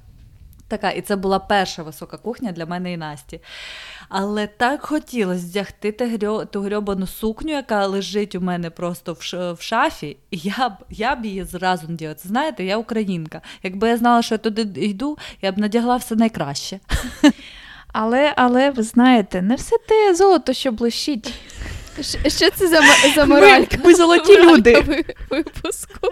Така, і це була перша висока кухня для мене і Насті. Але так хотілося вдягти ту грьобану сукню, яка лежить у мене просто в шафі, і я б я б її зразу надягла. Знаєте, я українка. Якби я знала, що я туди йду, я б надягла все найкраще. Але, але ви знаєте, не все те золото, що блищить. Що це за за моралька? Ми, ми золоті люди. випуску.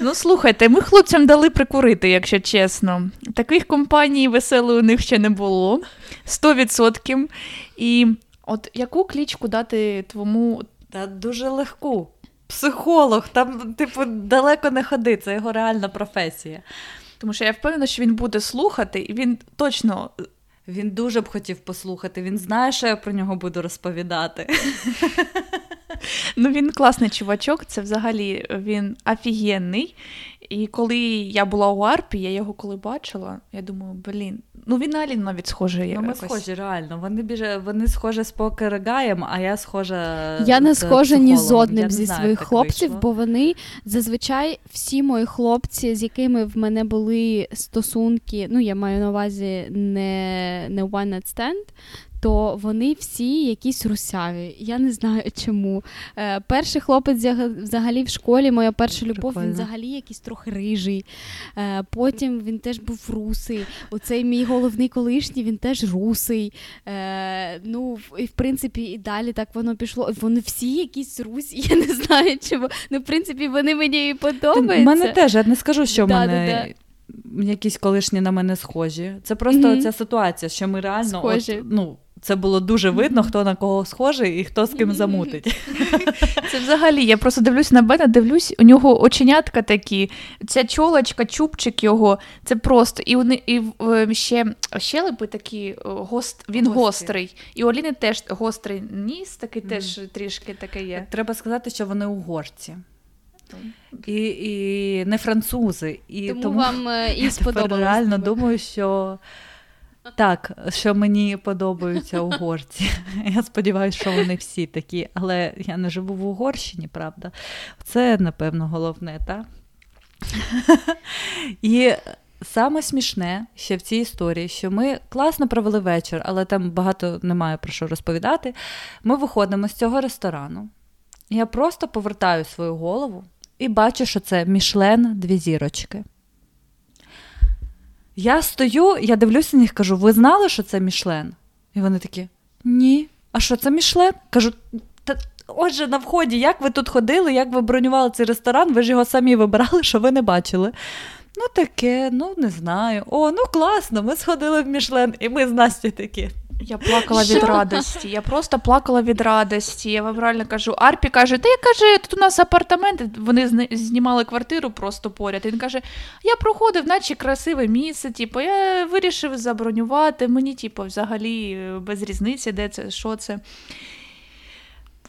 Ну, слухайте, ми хлопцям дали прикурити, якщо чесно. Таких компаній веселої у них ще не було. 100%. І от яку клічку дати твому. Та дуже легку. Психолог, там, типу, далеко не ходи, це його реальна професія. Тому що я впевнена, що він буде слухати, і він точно. Він дуже б хотів послухати, він знає, що я про нього буду розповідати. Ну, він класний чувачок, це взагалі він офігенний. І коли я була у Арпі, я його коли бачила, я думаю, блін, ну він на Аліну навіть схожий. Ну, ми якось. схожі, реально. Вони біже, вони схожі з покергаєм, а я схожа. Я не схожа ні з одним зі знаю, своїх хлопців, вийшло. бо вони зазвичай всі мої хлопці, з якими в мене були стосунки, ну я маю на увазі не, не one night stand, то вони всі якісь русяві. Я не знаю чому. Е, перший хлопець взагалі в школі, моя перша любов, Прикольно. він взагалі якийсь трохи рижий. Е, потім він теж був русий. Оцей мій головний колишній, він теж русий. Е, ну, і в принципі, і далі так воно пішло. Вони всі якісь русі, я не знаю чому. Ну, в принципі, вони мені і подобаються. в мене теж, я не скажу, що в Да, мене. Якісь колишні на мене схожі. Це просто Мгм. ця ситуація, що ми реально. От, ну, це було дуже видно, хто на кого схожий і хто з ким замутить. Це взагалі, я просто дивлюсь на Бена, дивлюсь, у нього оченятка такі, ця чолочка, чубчик його, це просто. І, вони, і е, ще щелепи такі, е, гост, він Гострі. гострий. І у Оліни теж гострий ніс, такий теж трішки таке є. Треба сказати, що вони угорці. І, і не французи. І Тому, тому, вам е, і я сподобалось. тепер реально думаю, що так, що мені подобаються угорці. Я сподіваюся, що вони всі такі, але я не живу в Угорщині, правда. Це, напевно, головне, так? І саме смішне ще в цій історії, що ми класно провели вечір, але там багато немає про що розповідати. Ми виходимо з цього ресторану. Я просто повертаю свою голову і бачу, що це Мішлен дві зірочки. Я стою, я дивлюся на них, кажу: ви знали, що це Мішлен? І вони такі: ні. А що це Мішлен? Кажу, та отже, на вході, як ви тут ходили, як ви бронювали цей ресторан, ви ж його самі вибирали, що ви не бачили. Ну, таке, ну не знаю. О, ну класно, ми сходили в Мішлен, і ми з Настю такі. Я плакала від радості. Я просто плакала від радості. Я вам реально кажу, Арпі каже, та я каже, тут у нас апартаменти. Вони знімали квартиру просто поряд. І він каже: я проходив, наче красиве місце. Типу, я вирішив забронювати. Мені, типу, взагалі е, без різниці, де це, що це.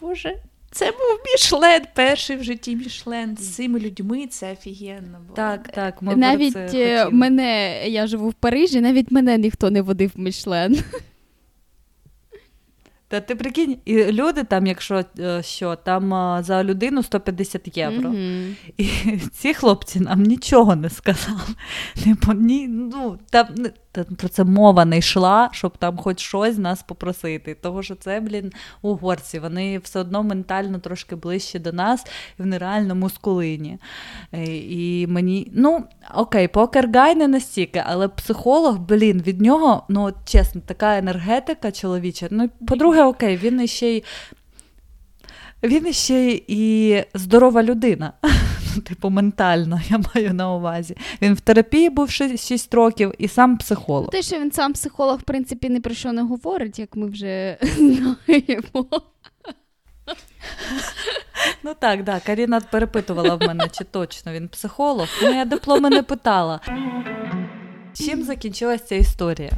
Боже. Це був Мішлен, перший в житті Мішлен. З цими людьми це офігенно було. Так, так, ми навіть це е, мене, я живу в Парижі, навіть мене ніхто не водив в Мішлен. Та ти прикинь, і люди там, якщо е, що, там е, за людину 150 євро. Мгм. І ці хлопці нам нічого не сказали. Типу, ні, ну, там, не- та про це мова не йшла, щоб там хоч щось нас попросити. Тому що це, блін, угорці. Вони все одно ментально трошки ближче до нас, і вони реально мускулині. Е, І мені, ну, окей, покергай не настільки, але психолог, блін, від нього, ну, чесно, така енергетика чоловіча. Ну, по-друге, окей, він іще й. Він іще і здорова людина. Ну, Типу, ментально, я маю на увазі. Він в терапії був 6 років і сам психолог. Те, що він сам психолог, в принципі, ні про що не говорить, як ми вже знаємо. Ну так, да, Каріна перепитувала в мене, чи точно він психолог. Ну, я дипломи не питала. Чим закінчилася ця історія?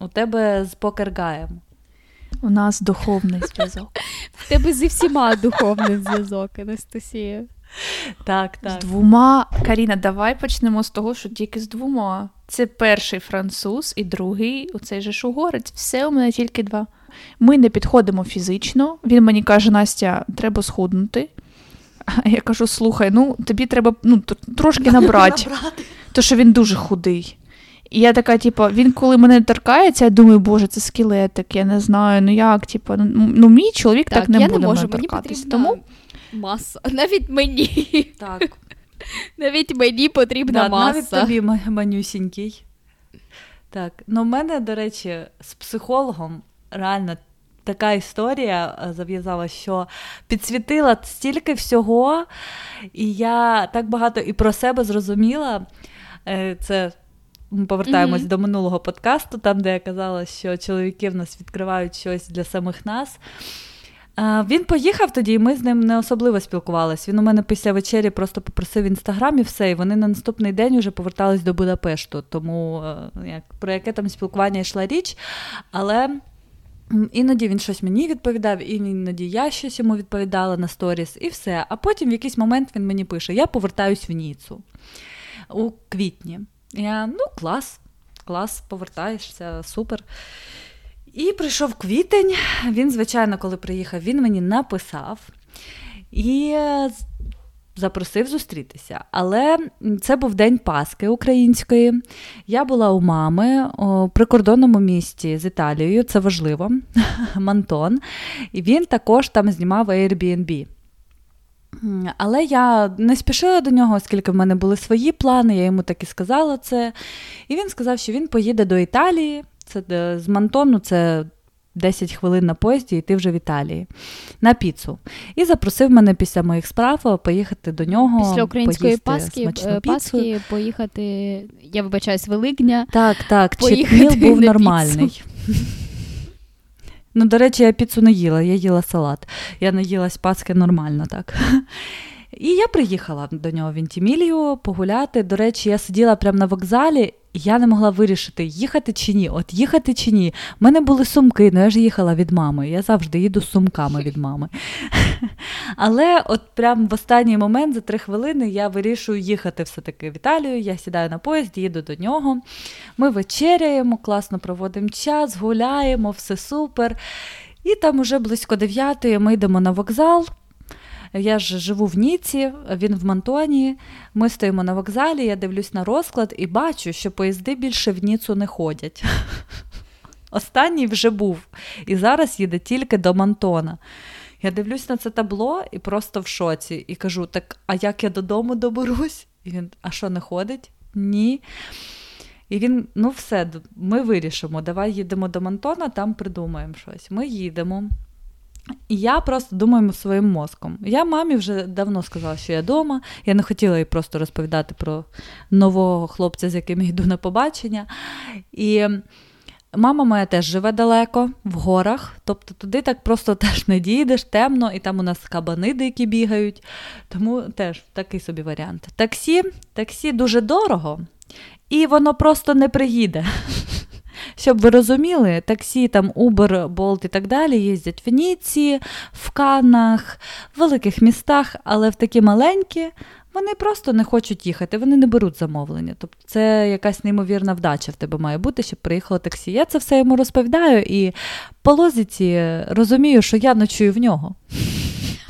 У тебе з покергаєм. У нас духовний зв'язок. В тебе зі всіма духовний зв'язок, Анастасія. Так, З двома. Каріна, давай почнемо з того, що тільки з двома. Це перший француз і другий, оцей же ж угорець. Все у мене тільки два. Ми не підходимо фізично. Він мені каже: Настя, треба схуднути. А я кажу: слухай, ну тобі треба ну, трошки набрати, тому що він дуже худий. І я така, типу, він коли мене торкається, я думаю, боже, це скелетик, я не знаю, ну як, типу, ну, ну мій чоловік так, не я буде не можу, мене торкатись. Тому маса. Навіть мені. Так, Навіть мені потрібна да, навіть тобі манюсінький. Так, ну в мене, до речі, з психологом реально така історія е, зав'язалася, що підсвітила стільки всього, і я так багато і про себе зрозуміла. Е, Це ми повертаємось Мгм. до минулого подкасту, там, де я казала, що чоловіки в нас відкривають щось для самих нас. Він поїхав тоді, і ми з ним не особливо спілкувалися. Він у мене після вечері просто попросив в інстаграмі все, і вони на наступний день вже повертались до Будапешту. Тому е, як, про яке там спілкування йшла річ. Але Іноді він щось мені відповідав, іноді я щось йому відповідала на сторіс, і все. А потім в якийсь момент він мені пише: Я повертаюсь в Ніцу у квітні. Я ну, клас, клас, повертаєшся, супер. І прийшов квітень. Він, звичайно, коли приїхав, він мені написав і запросив зустрітися. Але це був день Паски української. Я була у мами у прикордонному місті з Італією, це важливо, Мантон. І він також там знімав Airbnb. Але я не спішила до нього, оскільки в мене були свої плани, я йому так і сказала це. І він сказав, що він поїде до Італії. Це е, з Мантону, це 10 хвилин на поїзді, і ти вже в Італії на піцу. І запросив мене після моїх справ поїхати до нього. Після української Паски е, Паски поїхати, я вибачаюсь, Великдня. Так, так, читміл був нормальний. Ну, до речі, я піцу не їла, я їла салат. Я наїлась паски нормально так. І я приїхала до нього в Інтімілію погуляти. До речі, я сиділа прямо на вокзалі, і я не могла вирішити, їхати чи ні. От їхати чи ні. У мене були сумки, але ну, я ж їхала від мами. Я завжди їду з сумками від мами. Але от прямо в останній момент, за три хвилини, я вирішую їхати все-таки в Італію. Я сідаю на поїзд, їду до нього. Ми вечеряємо, класно проводимо час, гуляємо, все супер. І там уже близько дев'ятої ми йдемо на вокзал. Я ж живу в Ніці, він в Мантоні. Ми стоїмо на вокзалі, я дивлюсь на розклад і бачу, що поїзди більше в Ніцу не ходять. Останній вже був. І зараз їде тільки до Мантона. Я дивлюсь на це табло і просто в шоці. І кажу: так, а як я додому доберусь? І він, а що не ходить? Ні. І він, ну все, ми вирішимо. Давай їдемо до Мантона, там придумаємо щось. Ми їдемо. І я просто думаю своїм мозком. Я мамі вже давно сказала, що я вдома. Я не хотіла їй просто розповідати про нового хлопця, з яким йду на побачення. І мама моя теж живе далеко, в горах. Тобто туди так просто теж не дійдеш, темно, і там у нас кабани дикі бігають. Тому теж такий собі варіант. Таксі, таксі дуже дорого, і воно просто не приїде. Щоб ви розуміли, таксі, там Uber, Bolt і так далі їздять в Ніці, в Канах, в великих містах, але в такі маленькі вони просто не хочуть їхати, вони не беруть замовлення. Тобто це якась неймовірна вдача в тебе має бути, щоб приїхало таксі. Я це все йому розповідаю і по лозіці розумію, що я ночую в нього.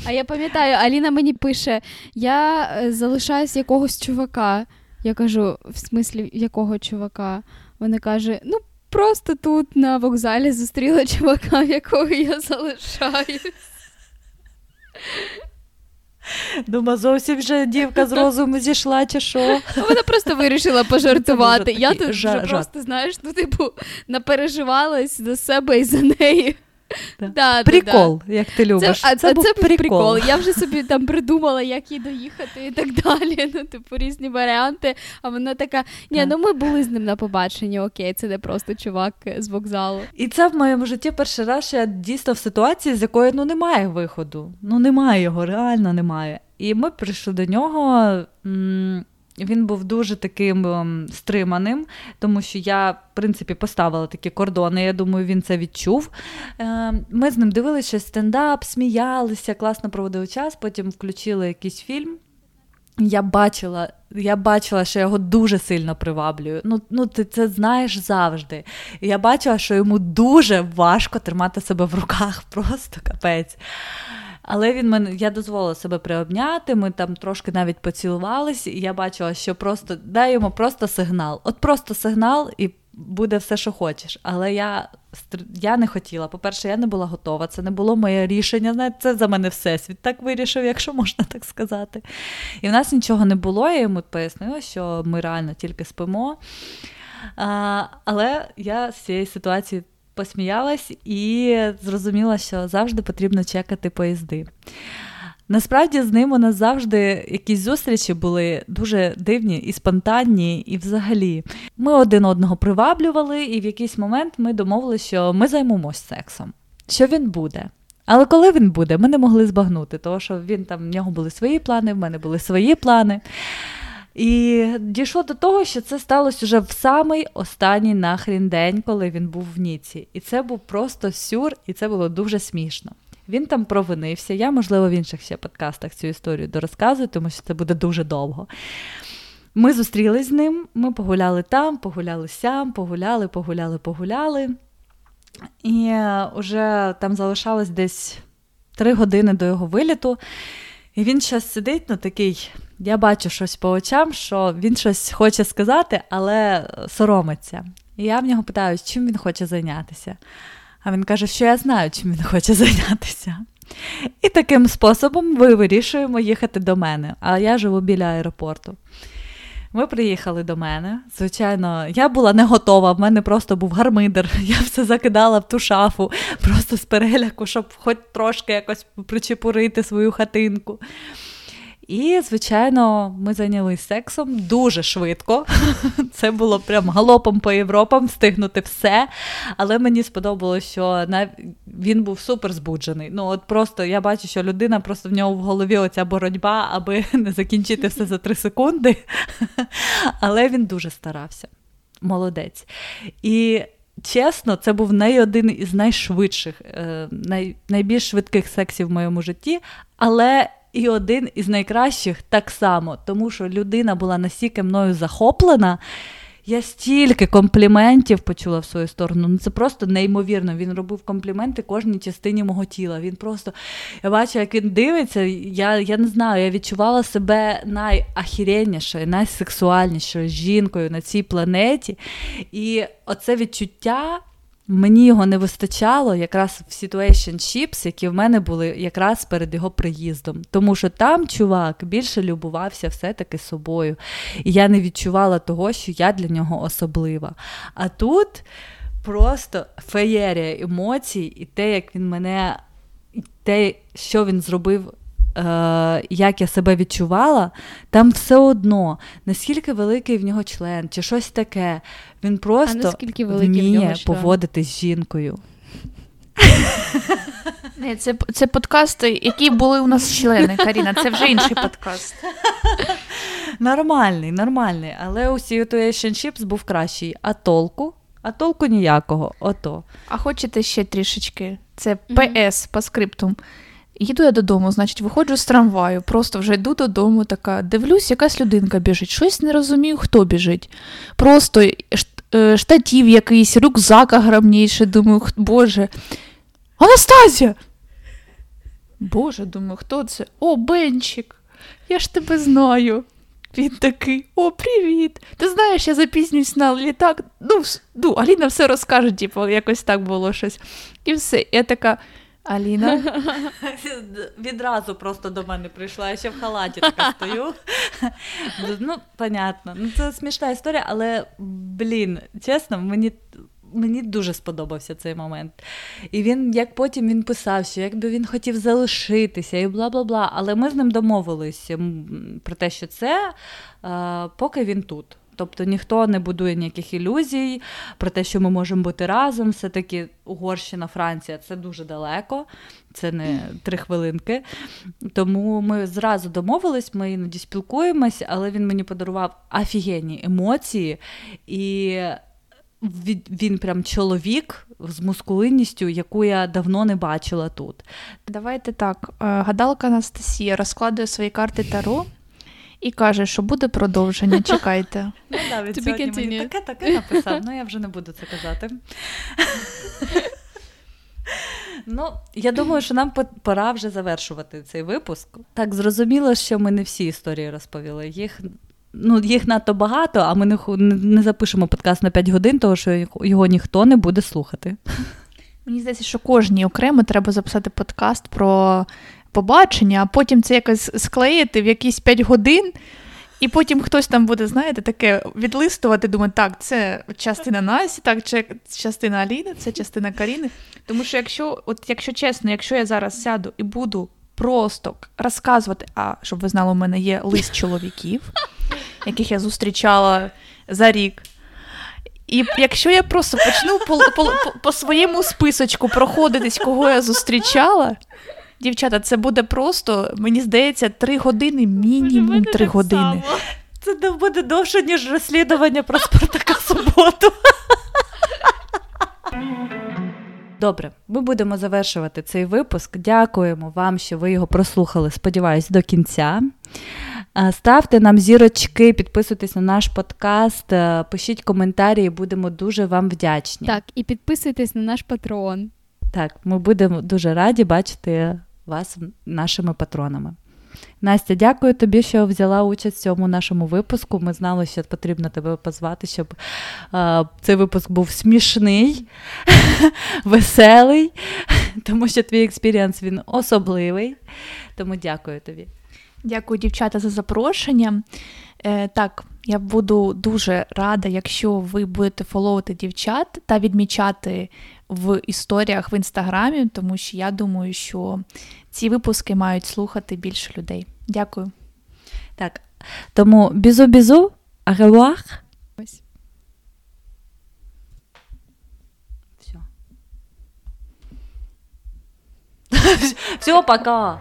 А я пам'ятаю, Аліна мені пише: я е, залишаюсь якогось чувака. Я кажу, в смислі якого чувака? Вона каже: ну, просто тут на вокзалі зустріла чувака, в якого я залишаюсь. Дума, зовсім вже дівка з розуму зійшла, чи що? Вона просто вирішила пожартувати. Я тут вже просто, знаєш, ну, типу, напереживалась за себе і за неї. Да, Прикол, да, як ти любиш. Це, а це, був це прикол. прикол. Я вже собі там придумала, як їй доїхати і так далі. Ну, типу, різні варіанти. А вона така: ні, ну ми були з ним на побаченні, окей, це не просто чувак з вокзалу. І це в моєму житті перший раз, що я дійсно в ситуації, з якої ну немає виходу. Ну немає його, реально немає. І ми прийшли до нього. М- він був дуже таким ем, стриманим, тому що я, в принципі, поставила такі кордони. Я думаю, він це відчув. Ем, ми з ним дивилися стендап, сміялися, класно проводили час. Потім включили якийсь фільм. Я бачила, я бачила, що його дуже сильно приваблюю. Ну, ну ти це знаєш завжди. Я бачила, що йому дуже важко тримати себе в руках, просто капець. Але він мене, я дозволила себе приобняти, ми там трошки навіть поцілувалися, і я бачила, що просто дай йому просто сигнал. От просто сигнал, і буде все, що хочеш. Але я я не хотіла. По-перше, я не була готова. Це не було моє рішення. Знаєте, це за мене всесвіт так вирішив, якщо можна так сказати. І в нас нічого не було. Я йому пояснила, що ми реально тільки спимо. А, Але я з цієї ситуації посміялась і зрозуміла, що завжди потрібно чекати поїзди. Насправді з ним у нас завжди якісь зустрічі були дуже дивні і спонтанні, і взагалі ми один одного приваблювали, і в якийсь момент ми домовилися, що ми займемось сексом, що він буде. Але коли він буде, ми не могли збагнути, тому що він там в нього були свої плани, в мене були свої плани. І дійшло до того, що це сталося вже в самий останній нахрін день, коли він був в Ніці. І це був просто сюр, і це було дуже смішно. Він там провинився. Я, можливо, в інших ще подкастах цю історію дорозказую, тому що це буде дуже довго. Ми зустрілись з ним, ми погуляли там, погуляли сям, погуляли, погуляли, погуляли. І вже там залишалось десь три години до його виліту. І він зараз сидить, ну такий, я бачу щось по очам, що він щось хоче сказати, але соромиться. І я в нього питаю, чим він хоче зайнятися. А він каже, що я знаю, чим він хоче зайнятися. І таким способом ми вирішуємо їхати до мене, а я живу біля аеропорту. Ми приїхали до мене. Звичайно, я була не готова, в мене просто був гармидер. Я все закидала в ту шафу, просто з переляку, щоб хоч трошки якось причепурити свою хатинку. І, звичайно, ми зайнялися сексом дуже швидко. Це було прям галопом по Європам встигнути все. Але мені сподобалося, що він був супер збуджений. Ну, от просто я бачу, що людина просто в нього в голові оця боротьба, аби не закінчити все за три секунди. Але він дуже старався. Молодець. І чесно, це був най один із найшвидших, е, най, найбільш швидких сексів в моєму житті. Але і один із найкращих так само, тому що людина була настільки мною захоплена. Я стільки компліментів почула в свою сторону. Ну це просто неймовірно. Він робив компліменти кожній частині мого тіла. Він просто я бачу, як він дивиться. Я я не знаю, я відчувала себе найахіреннішою, найсексуальнішою жінкою на цій планеті. І оце відчуття Мені його не вистачало якраз в situationships, які в мене були якраз перед його приїздом. Тому що там чувак більше любувався все-таки собою. І я не відчувала того, що я для нього особлива. А тут просто феєрія емоцій, і те, як він мене, і те, що він зробив як я себе відчувала, там все одно, наскільки великий в нього член, чи щось таке, він просто вміє поводитись з жінкою. Не, Це це подкасти, які були у нас члени, Каріна, це вже інший подкаст. Нормальний, нормальний. Але у Situationships був кращий. А толку? А толку ніякого. Ото. А хочете ще трішечки? Це ПС mm-hmm. по скриптум. Їду я додому, значить, виходжу з трамваю, просто вже йду додому, така дивлюсь, якась людинка біжить. Щось не розумію, хто біжить. Просто е, штатів якийсь, рюкзак огромніший, думаю, Боже. Анастазія! Боже, думаю, хто це? О, Бенчик! Я ж тебе знаю. Він такий, о, привіт! Ти знаєш, я запізнююсь на літак. Ну, ну Аліна все розкаже, типу, якось так було щось. І все. Я така. Аліна. Відразу просто до мене прийшла, я ще в халаті така стою. Ну, понятно. Ну, Це смішна історія, але, блін, чесно, мені. Мені дуже сподобався цей момент. І він, як потім він писав, що якби він хотів залишитися і бла бла бла. Але ми з ним домовилися про те, що це поки він тут. Тобто ніхто не будує ніяких ілюзій про те, що ми можемо бути разом. Все-таки Угорщина, Франція це дуже далеко, це не три хвилинки. Тому ми зразу домовились, ми іноді спілкуємось, але він мені подарував офігенні емоції, і він прям чоловік з мускулинністю, яку я давно не бачила тут. Давайте так. Е, гадалка Анастасія розкладує свої карти Таро і каже, що буде продовження. Чекайте. Ну, да, сьогодні мені таке таке написав, ну я вже не буду це казати. Ну, я думаю, що нам пора вже завершувати цей випуск. Так, зрозуміло, що ми не всі історії розповіли. Їх ну, їх надто багато, а ми не, не запишемо подкаст на 5 годин, тому що його ніхто не буде слухати. Мені здається, що кожній окремо треба записати подкаст про побачення, а потім це якось склеїти в якісь 5 годин. І потім хтось там буде, знаєте, таке відлистувати, думати, так, це частина Насі, так, це частина Аліни, це частина Каріни. Тому що, якщо, от якщо чесно, якщо я зараз сяду і буду просто розказувати, а щоб ви знали, у мене є лист чоловіків, яких я зустрічала за рік. І якщо я просто почну по, по, по, по своєму списочку проходитись, кого я зустрічала. Дівчата, це буде просто, мені здається, три години, мінімум три години. Це буде довше, ніж розслідування про Спартака суботу. Добре, ми будемо завершувати цей випуск. Дякуємо вам, що ви його прослухали. Сподіваюсь, до кінця. Ставте нам зірочки, підписуйтесь на наш подкаст, е, пишіть коментарі, будемо дуже вам вдячні. Так, і підписуйтесь на наш Patreon. Так, ми будемо дуже раді бачити вас нашими патронами. Настя, дякую тобі, що взяла участь в цьому нашому випуску. Ми знали, що потрібно тебе позвати, щоб е, цей випуск був смішний, веселий, тому що твій experience він особливий. Тому дякую тобі. Дякую, дівчата, за запрошення. Е, Так, я буду дуже рада, якщо ви будете фоловити дівчат та відмічати в історіях в інстаграмі, тому що я думаю, що ці випуски мають слухати більше людей. Дякую. Так, тому бізу-бізу, аревуар. Ось. Все. Все, пока.